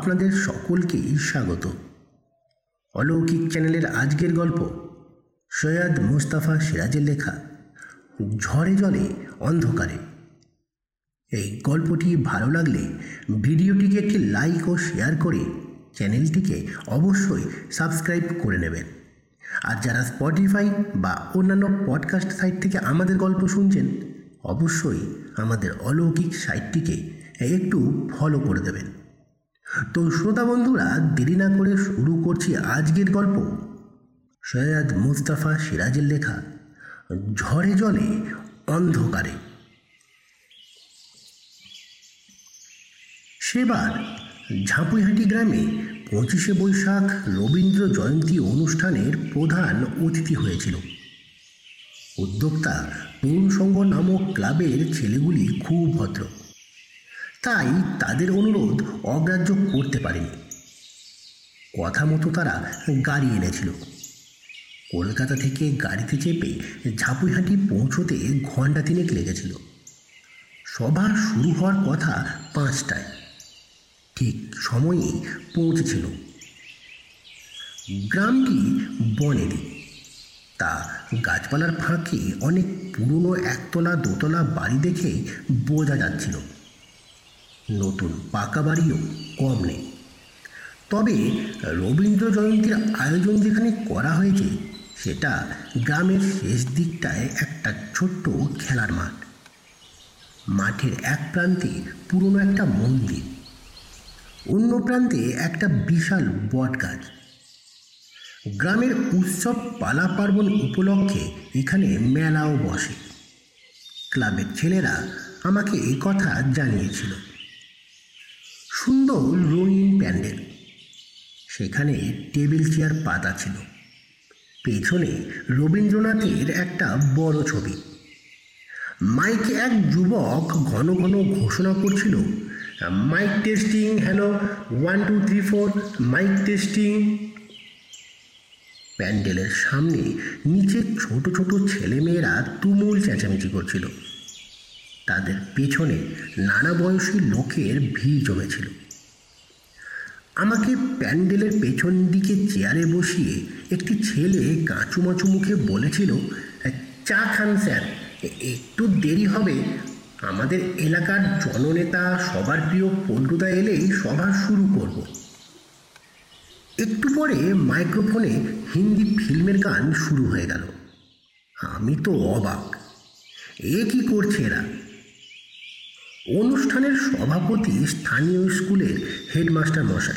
আপনাদের সকলকেই স্বাগত। অলৌকিক চ্যানেলের আজকের গল্প, সৈয়দ মুস্তাফা সিরাজের লেখা, ঝড়ে জলে অন্ধকারে। এই গল্পটি ভালো লাগলে ভিডিওটিকে একটি লাইক ও শেয়ার করে চ্যানেলটিকে অবশ্যই সাবস্ক্রাইব করে নেবেন। আর যারা স্পটিফাই বা অন্যান্য পডকাস্ট সাইট থেকে আমাদের গল্প শুনছেন, অবশ্যই আমাদের অলৌকিক সাইটটিকে একটু ফলো করে দেবেন। তো শ্রোতা বন্ধুরা, দেরি না করে শুরু করছি আজকের গল্প। সৈয়দ মুস্তাফা সিরাজের লেখা, ঝড়ে জলে অন্ধকারে। সেবার ঝাঁপুইহাটি গ্রামে পঁচিশে বৈশাখ রবীন্দ্র জয়ন্তী অনুষ্ঠানের প্রধান অতিথি হয়েছিল। উদ্যোক্তা তরুণ সংঘ নামক ক্লাবের ছেলেগুলি খুব ভদ্র। তাই তাদের অনুরোধ অগ্রাহ্য করতে পারেনি। কথা মতো তারা গাড়ি এনেছিল। কলকাতা থেকে গাড়িতে চেপে ঝাঁপুইহাটি পৌঁছতে ঘণ্টা তিনেক লেগেছিল। সভা শুরু হওয়ার কথা পাঁচটায়। ঠিক সময়ে পৌঁছেছিল। গ্রামটি বনেদি। তা গাছপালার ফাঁকে অনেক পুরনো একতলা দোতলা বাড়ি দেখে বোঝা যাচ্ছিল। নতুন পাকা বাড়িও কম নেই। তবে রবীন্দ্র জয়ন্তীর আয়োজন যেখানে করা হয়েছে, সেটা গ্রামের শেষ দিকটায় একটা ছোট্ট খেলার মাঠ। মাঠের এক প্রান্তে পুরনো একটা মন্দির, অন্য প্রান্তে একটা বিশাল বট গাছ। গ্রামের উৎসব পালা পার্বণ উপলক্ষে এখানে মেলাও বসে। ক্লাবের ছেলেরা আমাকে এই কথা জানিয়েছিল। সুন্দর রঙিন প্যান্ডেল। সেখানে টেবিল চেয়ার পাতা ছিল। পেছনে রবীন্দ্রনাথের একটা বড় ছবি। মাইকে এক যুবক ঘন ঘন ঘোষণা করছিল, mike testing, hello, one, two, three, four, mike testing. প্যান্ডেলের সামনে নিচে ছোট ছোট ছেলেমেয়েরা তুমুল চেঁচামেচি করছিল। তাদের পেছনে নানা বয়সী লোকের ভিড় জমেছিল। আমাকে প্যান্ডেলের পেছন দিকে চেয়ারে বসিয়ে একটি ছেলে কাঁচুমাচু মুখে বলেছিল, চা খান স্যার, একটু দেরি হবে। আমাদের এলাকার জননেতা সবার প্রিয় পল্টুদা এলেই সভা শুরু করব। একটু পরে মাইক্রোফোনে হিন্দি ফিল্মের গান শুরু হয়ে গেল। আমি তো অবাক। এ কি করছে এরা? অনুষ্ঠানের সভাপতি স্থানীয় স্কুলের হেডমাস্টার মশাই।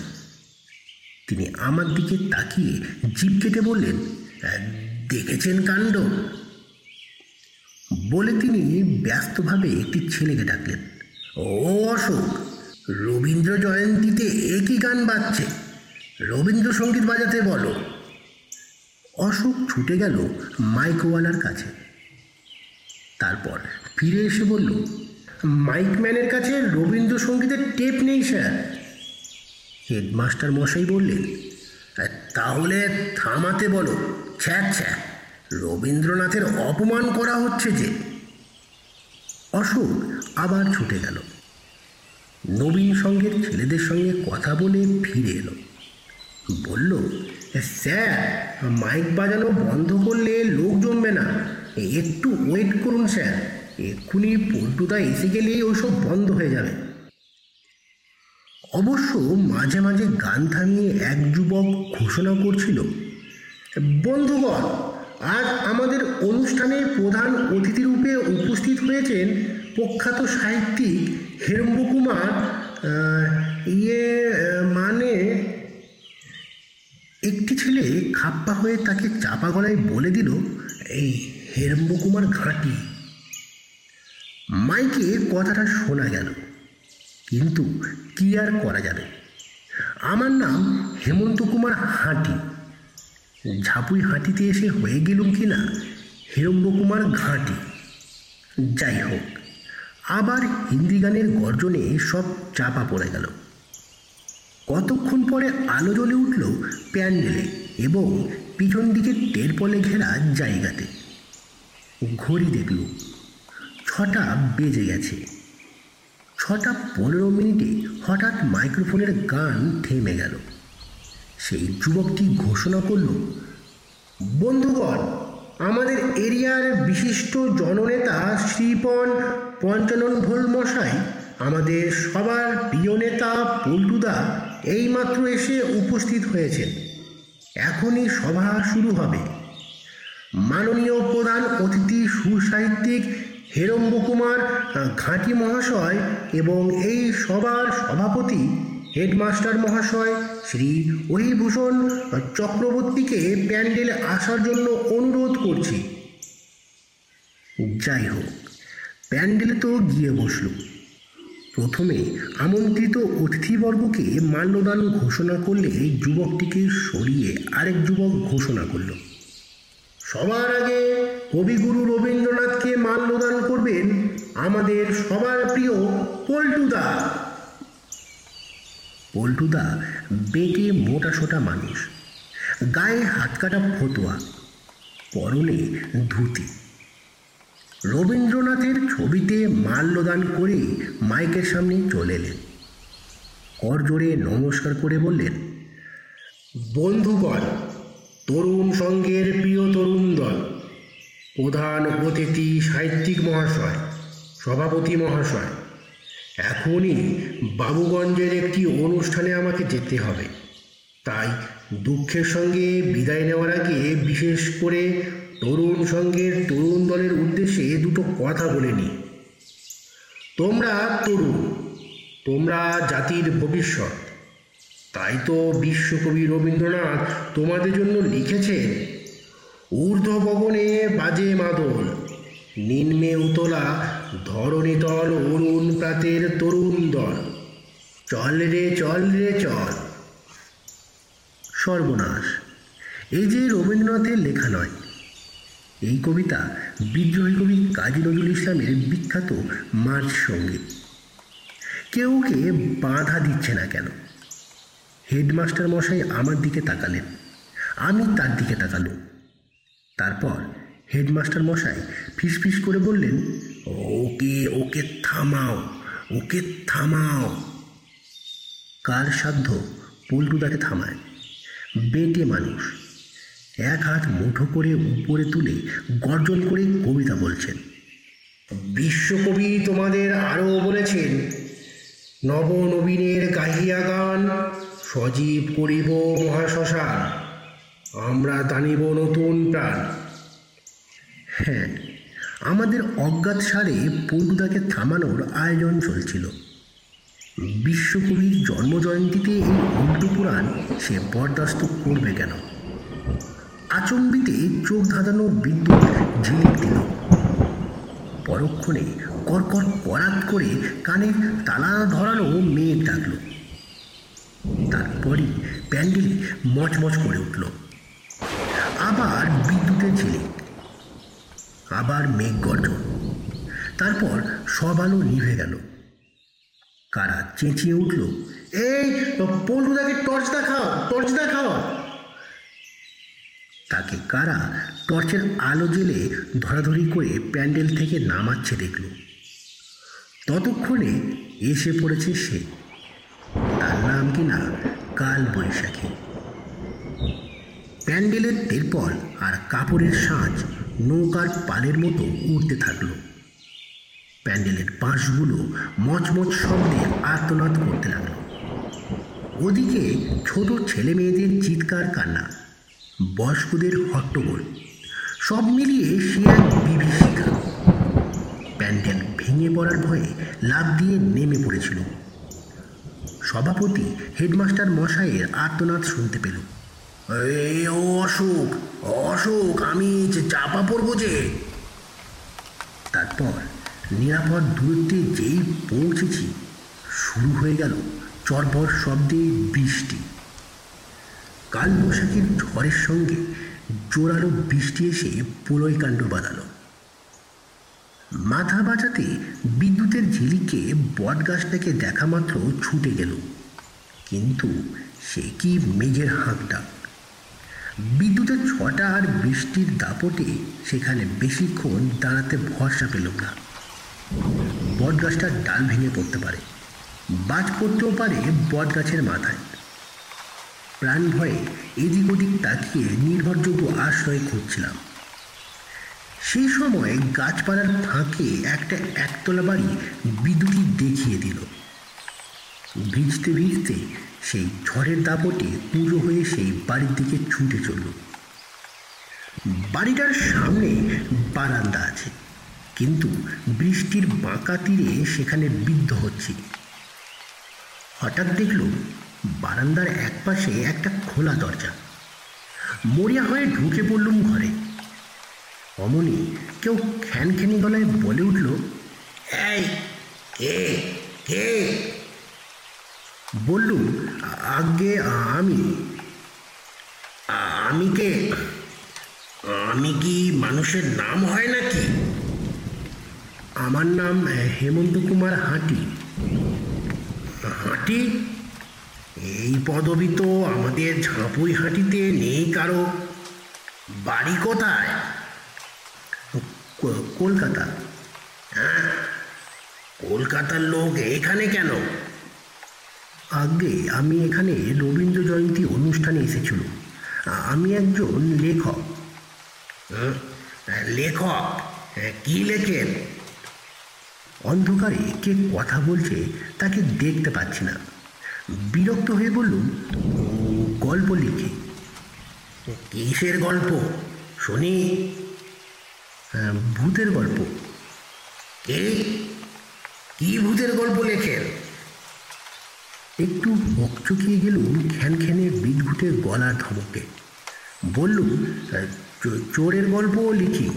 তিনি আমার দিকে তাকিয়ে জিভ কেটে বললেন "আহ, দেখেছেন কাণ্ড? বলে তিনি ব্যস্তভাবে একটি ছেলেকে ডাকলেন ও অশোক রবীন্দ্র জয়ন্তীতে একই গান বাজছে। রবীন্দ্রসঙ্গীত বাজাতে বলো। অশোক ছুটে গেল মাইকওয়ালার কাছে। তারপর ফিরে এসে বলল মাইকম্যানের কাছে রবীন্দ্রসঙ্গীতের টেপ নেই স্যার। হেডমাস্টার মশাই বললেন "আহ, তাহলে থামাতে বলো। ছ্যা ছ্যা রবীন্দ্রনাথের অপমান করা হচ্ছে যে। অশোক আবার ছুটে গেল। নবীন সঙ্গের ছেলেদের সঙ্গে কথা বলে ফিরে এলো। বলল স্যার মাইক বাজানো বন্ধ করলে লোক জমবে না। একটু ওয়েট করুন স্যার। এক্ষুনি পল্টুদা এসে গেলেই ওসব বন্ধ হয়ে যাবে। অবশ্য মাঝে মাঝে গান থামিয়ে এক যুবক ঘোষণা করছিল, বন্ধুগণ, আজ আমাদের অনুষ্ঠানে প্রধান অতিথিরূপে উপস্থিত হয়েছেন প্রখ্যাত সাহিত্যিক হেরম্ব কুমার ইয়ে মানে একটি ছেলে খাপ্পা হয়ে তাকে চাপা গলায় বলে দিল, এই হেরম্ব কুমার ঘাঁটি। মাইকে কথাটা শোনা গেল। কিন্তু কি আর করা যাবে? আমার নাম হেমন্ত কুমার হাঁটি। ঝাপুই হাঁটিতে এসে হয়ে গেলুম কি না হেরম্ব কুমার ঘাঁটি। যাই হোক, আবার হিন্দি গানের গর্জনে সব চাপা পড়ে গেল। কতক্ষণ পরে আলো জ্বলে উঠল প্যান্ডেলে এবং পিছন দিকে টেরপলে ঘেরা জায়গাতে। ঘড়ি দেখল ছটা বেজে গেছে। ছটা পনেরো মিনিটে হঠাৎ মাইক্রোফোনের গান থেমে গেল। সেই যুবকটি ঘোষণা করল, বন্ধুগণ, আমাদের এরিয়ার বিশিষ্ট জননেতা শ্রীপন পঞ্চানন ভোল মশাই আমাদের সবার প্রিয় নেতা পল্টুদা এইমাত্র এসে উপস্থিত হয়েছেন। এখনই সভা শুরু হবে। মাননীয় প্রধান অতিথি সুসাহিত্যিক হেরম্ব কুমার ঘাঁটি মহাশয় এবং এই সভার সভাপতি, হেডমাস্টার মহাশয় শ্রী অহিভূষণ চক্রবর্তীকে প্যান্ডেলে আসার জন্য অনুরোধ করছি। যাই হোক, প্যান্ডেলে তো গিয়ে বসল। প্রথমে আমন্ত্রিত অতিথিবর্গকে মাল্যদান ঘোষণা করলে যুবকটিকে সরিয়ে আরেক যুবক ঘোষণা করল। সবার আগে কবিগুরু রবীন্দ্রনাথকে মাল্যদান করবেন আমাদের সবার প্রিয় পল্টুদা। পল্টুদা বেটে মোটা সোটা মানুষ, গায়ে হাতকাটা ফতুয়া, পরনে ধুতি। রবীন্দ্রনাথের ছবিতে মাল্যদান করে মাইকের সামনে চলে এলেন। কর জোরে নমস্কার করে বললেন, বন্ধুগণ তরুণ সংঘের প্রিয় তরুণ দল, প্রধান অতিথি সাহিত্যিক মহাশয়, সভাপতি মহাশয়, এখনই বাবুগঞ্জের একটি অনুষ্ঠানে আমাকে যেতে হবে। তাই দুঃখের সঙ্গে বিদায় নেওয়ার আগে বিশেষ করে তরুণ সংঘের তরুণ দলের উদ্দেশ্যে দুটো কথা বলে নি তোমরা তরুণ, তোমরা জাতির ভবিষ্যৎ তাই তো বিশ্বকবি রবীন্দ্রনাথ তোমাদের জন্য লিখেছেন, ঊর্ধ্ব ভবনে বাজে মাদল, নিম্নে উতলা ধরণী ধরণীতল অরুণ প্রাতের তরুণ দল। চল রে চল রে, চল। সর্বনাশ। এই যে রবীন্দ্রনাথের লেখা নয়, এই কবিতা বিদ্রোহী কবি কাজী নজরুল ইসলামের বিখ্যাত মার্চ সংগীত। কেউ কে বাধা দিচ্ছে না কেন? হেডমাস্টার মশাই আমার দিকে তাকালেন। আমি তার দিকে তাকালুম। তারপর হেডমাস্টার মশাই ফিসফিস করে বললেন, ওকে ওকে থামাও ওকে থামাও। কার সাধ্য পল্টুদাকে থামায়? বেটে মানুষ। এক হাত মুঠো করে উপরে তুলে গর্জন করে কবিতা বলছেন। বিশ্বকবি তোমাদের আরও বলেছেন, নবনবীনের গাহিয়া গান সজীব করিব মহাশ্মশান, আমরা টানিব নতুন প্রাণ। হ্যাঁ আমাদের অজ্ঞাত সারে পল্টুদাকে থামানোর আয়োজন চলছিল। বিশ্বকবির জন্মজয়ন্তীতে এই উল্টো পুরাণ সে বরদাস্ত করবে কেন? আচম্বিতে চোখ ধাঁধানো বিদ্যুৎ ঝিলিক দিল। পরক্ষণে কর্কর করাত করে কানে তালা ধরানো মেঘ ডাকলো। তারপরই প্যান্ডেল মচমচ করে উঠল। আবার বিদ্যুতের ঝিলিক আবার মেঘ গর্জন তারপর সব আলো নিভে গেল। কারা চেঁচিয়ে উঠল, এই পল্টুদাকে টর্চ দেখাও টর্চ দেখাও! তাকে কারা টর্চের আলো জেলে ধরাধরি করে প্যান্ডেল থেকে নামাচ্ছে দেখল। ততক্ষণে এসে পড়েছে সে। তার নাম কিনা কাল বৈশাখী। প্যান্ডেলের তেরপল আর কাপড়ের সাঁজ নৌকার পালের মতো উড়তে থাকল। প্যান্ডেলের বাঁশগুলো মচমচ শব্দে আর্তনাদ করতে লাগল। ওদিকে ছোট ছেলে মেয়েদের চিৎকার কান্না, বয়স্কদের হট্টগোল, সব মিলিয়ে সে এক বিভীষিকা। প্যান্ডেল ভেঙে পড়ার ভয়ে লাভ দিয়ে নেমে পড়েছিল। সভাপতি, হেডমাস্টার মশাইয়ের আর্তনাদ শুনতে পেল। অশোক অশোক, আমি চাপা পড়ব যে? তারপর নিরাপদ দূরত্বে যেই পৌঁছেছি, শুরু হয়ে গেল চরবর শব্দে বৃষ্টি। কালবৈশাখীর ঝড়ের সঙ্গে জোরালো বৃষ্টি এসে প্রলয় কাণ্ড বাঁধালো। মাথা বাঁচাতে বিদ্যুতের ঝিলিকে বটগাছটাকে দেখা মাত্র ছুটে গেল। কিন্তু সে কি মেঘের হাঁকটা বিদ্যুতের ছটা আর বৃষ্টির দাপটে সেখানে বেশিক্ষণ দাঁড়াতে ভরসা পেল না। বটগাছটার ডাল ভেঙে পড়তে পারে, বাজ পড়তেও পারে বটগাছের মাথায়। প্রাণ ভয়ে এদিক ওদিক তাকিয়ে নির্ভরযোগ্য আশ্রয় খুঁজছিলাম। সেই সময় গাছপালার ফাঁকে একটা একতলা বাড়ি বিদ্যুৎ দেখিয়ে দিল। ভিজতে ভিজতে সেই ঝড়ের দাপটে পুরো হয়ে সেই বাড়ির দিকে ছুটে চলল। বাড়িটার সামনে বারান্দা আছে, কিন্তু বৃষ্টির বাঁকা তীরে সেখানে বিদ্ধ হচ্ছে। হঠাৎ দেখল বারান্দার একপাশে একটা খোলা দরজা। মরিয়া হয়ে ঢুকে পড়লুম ঘরে। অমনি কেউ খ্যানখ্যানি গলায় বলে উঠল, এই, কে কে? বললুম আগে আমি। আমি কে? আমি কি মানুষের নাম হয় নাকি? আমার নাম হেমন্ত কুমার হাঁটি। হাঁটি? এই পদবি তো আমাদের ঝাঁপুই হাঁটিতে নেই কারও। বাড়ি কোথায়? কলকাতা। হ্যাঁ কলকাতার লোক এখানে কেন? আগে আমি এখানে রবীন্দ্র জয়ন্তী অনুষ্ঠানে এসেছিল। আমি একজন লেখক। লেখক? হ্যাঁ, কি লেখেন? অন্ধকারে কে কথা বলছে তাকে দেখতে পাচ্ছি না। বিরক্ত হয়ে বললুম গল্প লিখি। কিসের গল্প? শুনি। "হ্যাঁ, ভূতের গল্প। কে? কি ভূতের গল্প লেখেন একটু হকচকিয়ে গেলুম খ্যান খ্যানের বিদঘুটের গলার ধমকে। বললুম চোরের গল্পও লিখি।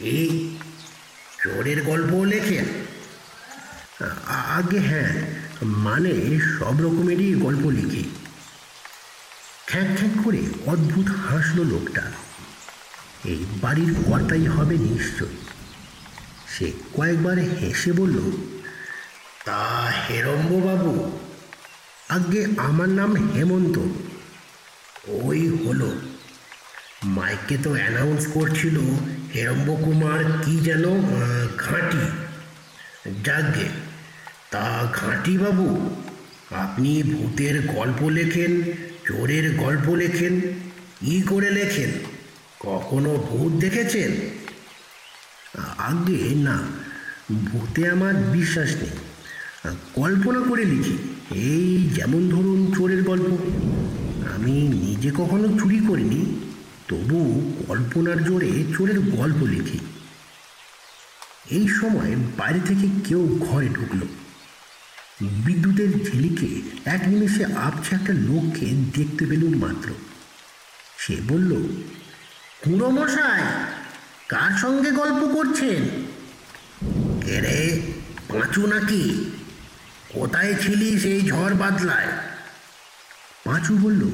এই চোরের গল্পও লেখেন আগে হ্যাঁ মানে সব রকমেরই গল্প লিখি। খ্যাঁক খ্যাঁক করে অদ্ভুত হাসলো লোকটা। এই বাড়ির কর্তাই হবে নিশ্চয় সে কয়েকবার হেসে বলল, তা হেরম্ব বাবু আগে আমার নাম হেমন্ত। ওই হলো। মাইকে তো অ্যানাউন্স করছিল হেরম্ব কুমার কি যেন ঘাঁটি। যাগে তা ঘাঁটি বাবু, আপনি ভূতের গল্প লেখেন, চোরের গল্প লেখেন ই করে লেখেন? কখনো ভূত দেখেছেন? আগে না, ভূতে আমার বিশ্বাস নেই। কল্পনা করে লিখি, এই যেমন ধরুন চোরের গল্প। আমি নিজে কখনো চুরি করিনি, তবু কল্পনার জোরে চোরের গল্প লিখি। এই সময় বাইরে থেকে কেউ ঘরে ঢুকলো। বিদ্যুতের ঝিলিকে এক নিমেষে আপছে একটা লোককে দেখতে পেলুম মাত্র। সে বলল কুঁড়ো মশাই কার সঙ্গে গল্প করছেন? এরে পাঁচু নাকি? কোথায় ছিলিস এই ঝড় বাদলায়? পাঁচু বলল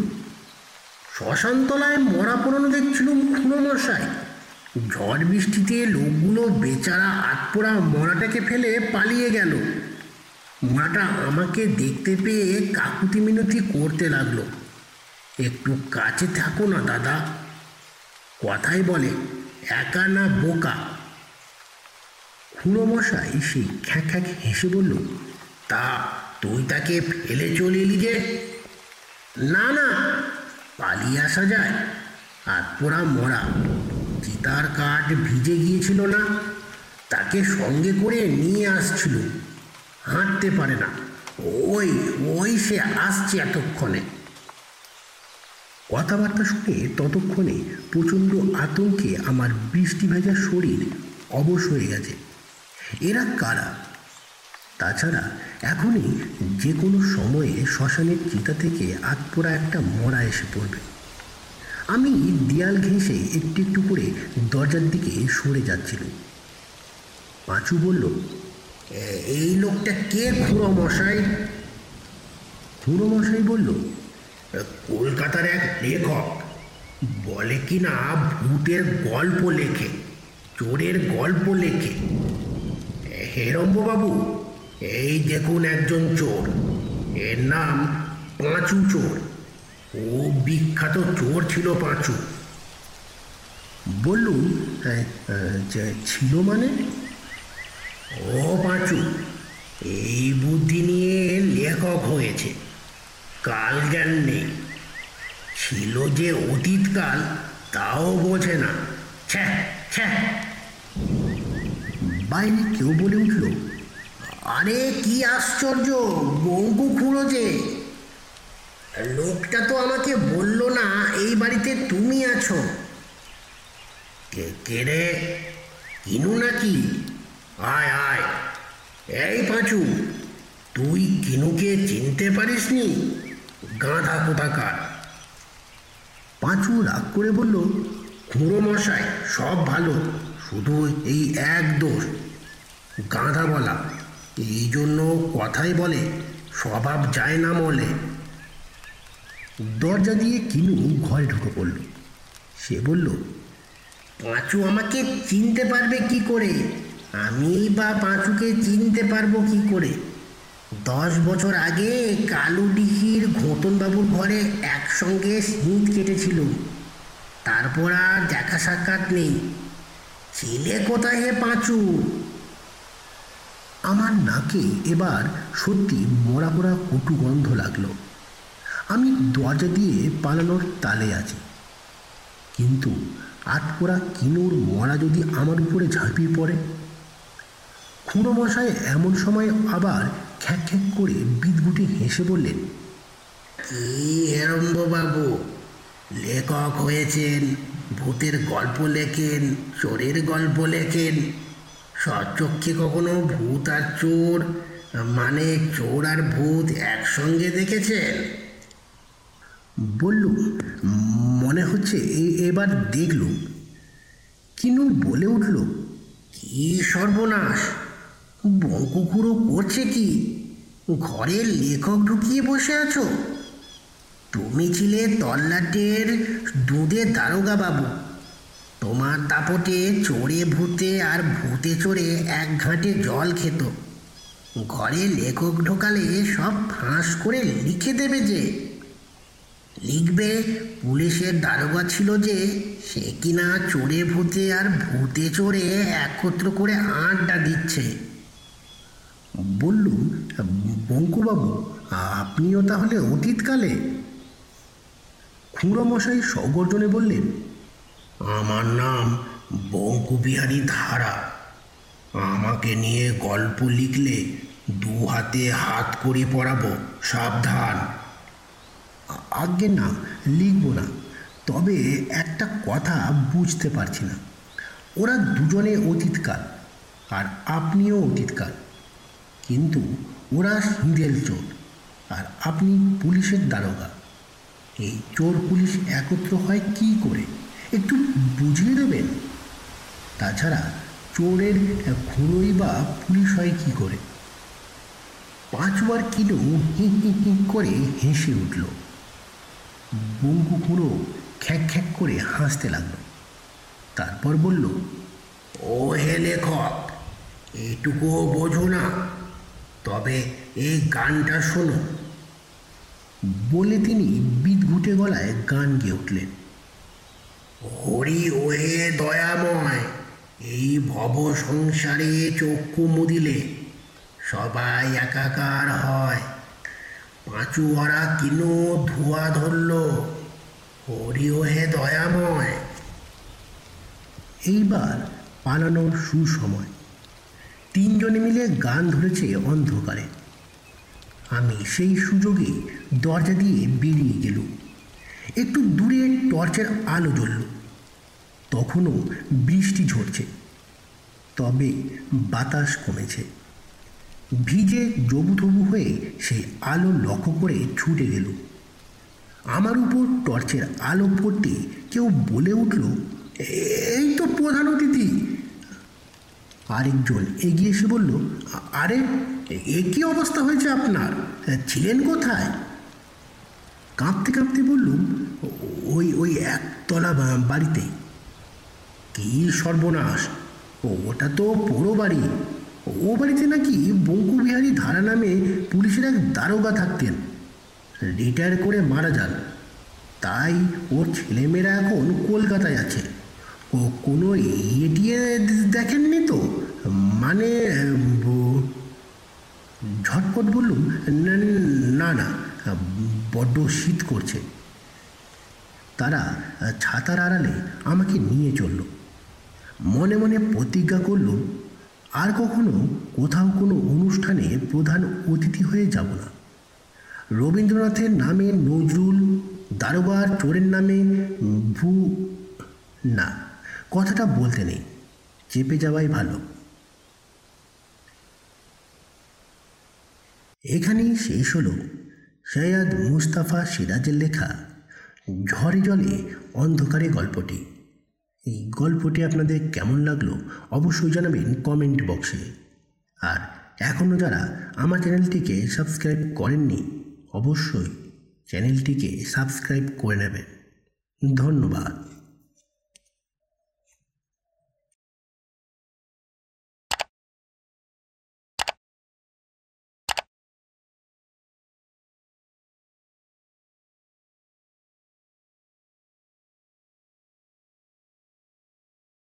শ্মশানতলায় মরা পড়ানো দেখছিলুম মশাই ঝড় বৃষ্টিতে লোকগুলো বেচারা আটপোড়া মরাটাকে ফেলে পালিয়ে গেল। মরাটা আমাকে দেখতে পেয়ে কাকুতি মিনতি করতে লাগল। একটু কাছে থাকো না, দাদা। কথাই বলে, একা না বোকা? খুঁড়ো মশাই সেই খ্যাক খ্যাক হেসে বলল, তা তুই তাকে ফেলে চলে এলি যে? না না, পালিয়ে আসা যায়, আর পোড়া মরা চিতার কাঠ ভিজে গিয়েছিল না, তাকে সঙ্গে করে নিয়ে আসছিল, হাঁটতে পারে না। ওই ওই সে আসছে এতক্ষণে। কথাবার্তা শুনে ততক্ষণে প্রচণ্ড আতঙ্কে আমার বৃষ্টি ভেজা শরীর অবশ হয়ে গেছে। এরা কারা? তাছাড়া এখনই যে কোনো সময়ে শ্মশানের চিতা থেকে আতপোড়া একটা মরা এসে পড়বে। আমি দেয়াল ঘেঁষে একটু একটু করে দরজার দিকে সরে যাচ্ছিল। পাঁচু বলল এই লোকটা কে খুঁড়ো মশাই? খুঁড়ো মশাই বলল কলকাতার এক লেখক বলে কি না ভূতের গল্প লেখে চোরের গল্প লেখে। হেরম্ববাবু এই দেখুন একজন চোর। এর নাম পাঁচু চোর। ও বিখ্যাত চোর ছিল পাঁচু। বললুম "হ্যাঁ, আহ, যে ছিল মানে? ও পাঁচু এই বুদ্ধি নিয়ে লেখক হয়েছে। কাল জ্ঞান নেই। ছিল যে অতীতকাল, তাও বোঝে না। বাইরে কেউ বলে উঠল, আরে, কি আশ্চর্য বঙ্কু খুঁড়ো যে! লোকটা তো আমাকে বলল না, এই বাড়িতে তুমি আছো। কে কে রে? কিনু নাকি? আয় আয়। এই পাঁচু, তুই কিনুকে চিনতে পারিসনি? গাঁধা কোথাকার পাঁচু রাগ করে বলল খুঁড়ো মশাই, সব ভালো, শুধু এই এক দোষ। গাঁধা বলা, এই জন্য কথাই বলে, স্বভাব যায় না মলে। দরজা দিয়ে কিনু ঘরে ঢুকে পড়ল। সে বলল, পাঁচু আমাকে চিনতে পারবে কি করে? আমি বা পাঁচুকে চিনতে পারব কি করে? দশ বছর আগে কালুডিহির ঘোতনবাবুর ঘরে একসঙ্গে স্মিথ কেটেছিল। তারপর আর দেখা সাক্ষাৎ নেই। ছেলে কোথায় হে পাঁচু? আমার নাকে এবার সত্যি মরা মরা কটু গন্ধ লাগল। আমি দরজা দিয়ে পালানোর তালে আছি। কিন্তু আটপোড়া কিনুর মরা যদি আমার উপরে ঝাঁপিয়ে পড়ে? খুঁড়ো মশাই এমন সময় আবার খ্যাক খ্যাক করে বিদগুটি হেসে বললেন কি হেরম্ববাবু লেখক হয়েছেন ভূতের গল্প লেখেন চোরের গল্প লেখেন। সচক্ষে কখনো ভূত আর চোর মানে চোর আর ভূত একসঙ্গে দেখেছেন? বললুম মনে হচ্ছে এবার দেখলুম। কিনু বলে উঠল কি সর্বনাশ! বঙ্কুকুড়ো করছে কি? ঘরে লেখক ঢুকিয়ে বসে আছো? তুমি ছিলে তল্লাটের দুধে দারোগা বাবু। তোমার দাপটে চোরে ভূতে আর ভূতে চড়ে এক ঘাটে জল খেত। ঘরে লেখক ঢোকালে সব ফাঁস করে লিখে দেবে যে। লিখবে, পুলিশের দারোগা ছিল যে, সে কিনা চোরে ভূতে আর ভূতে চড়ে একত্র করে আড্ডা দিচ্ছে। বললুম বঙ্কুবাবু আপনিও তাহলে অতীতকালে? খুঁড়ো মশাই সগর্জনে বললেন আমার নাম বঙ্কুবিহারী ধারা। আমাকে নিয়ে গল্প লিখলে দু হাতে হাত করে পড়াবো সাবধান। আজ্ঞে না লিখব না। তবে একটা কথা বুঝতে পারছি না। ওরা দুজনে অতীতকাল আর আপনিও অতীতকাল। কিন্তু ওরা হিঁদেল চোর, আর আপনি পুলিশের দারোগা। এই চোর পুলিশ একত্র হয় কি করে, একটু বুঝিয়ে দেবেন? তাছাড়া চোরের খুঁড়োই বা পুলিশ হয় কি করে? পাঁচবার কিলো হি হি হি করে হেসে উঠল। বঙ্কু খুঁড়ো খ্যাক খ্যাক করে হাসতে লাগল। তারপর বলল ও হে লেখক, এটুকুও বোঝো না। তবে এই গানটা শোনো। বলে তিনি বিদঘুটে গলায় গান গেয়ে উঠলেন। হরি ওহে দয়াময়, এই ভব সংসারে চক্ষু মুদিলে সবাই একাকার হয়। পাঁচু ওরা কিনো ধোয়া ধরল, হরি ওহে দয়াময়। এইবার পালানোর সুসময়। তিনজনে মিলে গান ধরেছে অন্ধকারে। আমি সেই সুযোগে দরজা দিয়ে বেরিয়ে গেলুম। একটু দূরে টর্চের আলো জ্বলল। তখনও বৃষ্টি ঝরছে। তবে বাতাস কমেছে। ভিজে জবুথবু হয়ে সেই আলো লক্ষ্য করে ছুটে গেল আমার উপর টর্চের আলো পড়তে কেউ বলে উঠল এই তো প্রধান অতিথি! আরেকজন এগিয়ে এসে বলল, আরে, এ কী অবস্থা হয়েছে আপনার? ছিলেন কোথায়? কাঁপতে কাঁপতে বললুম ওই ওই একতলা বাড়িতে। কী সর্বনাশ! ওটা তো পোড়ো বাড়ি। ও বাড়িতে নাকি বঙ্কুবিহারী ধারা নামে পুলিশের এক দারোগা থাকতেন। রিটায়ার করে মারা যান। তাই ওর ছেলেমেয়েরা এখন কলকাতায় আছে। কোনো এটিয়ে দেখেননি তো? মানে ঝটপট বললুম "না, না বড্ড শীত করছে। তারা ছাতার আড়ালে আমাকে নিয়ে চলল। মনে মনে প্রতিজ্ঞা করলুম আর কখনো কোথাও কোনো অনুষ্ঠানে প্রধান অতিথি হয়ে যাব না। রবীন্দ্রনাথের নামে নজরুল দারোগার চোরের নামে ভু না। কথাটা বলতে নেই। চেপে যাওয়াই ভালো। এখানেই শেষ হলো সৈয়দ মুস্তাফা সিরাজের লেখা ঝড়ে জলে অন্ধকারে গল্পটি। এই গল্পটি আপনাদের কেমন লাগল অবশ্যই জানাবেন কমেন্ট বক্সে। আর এখনও যারা আমার চ্যানেলটিকে সাবস্ক্রাইব করেননি, অবশ্যই চ্যানেলটিকে সাবস্ক্রাইব করে নেবেন। ধন্যবাদ।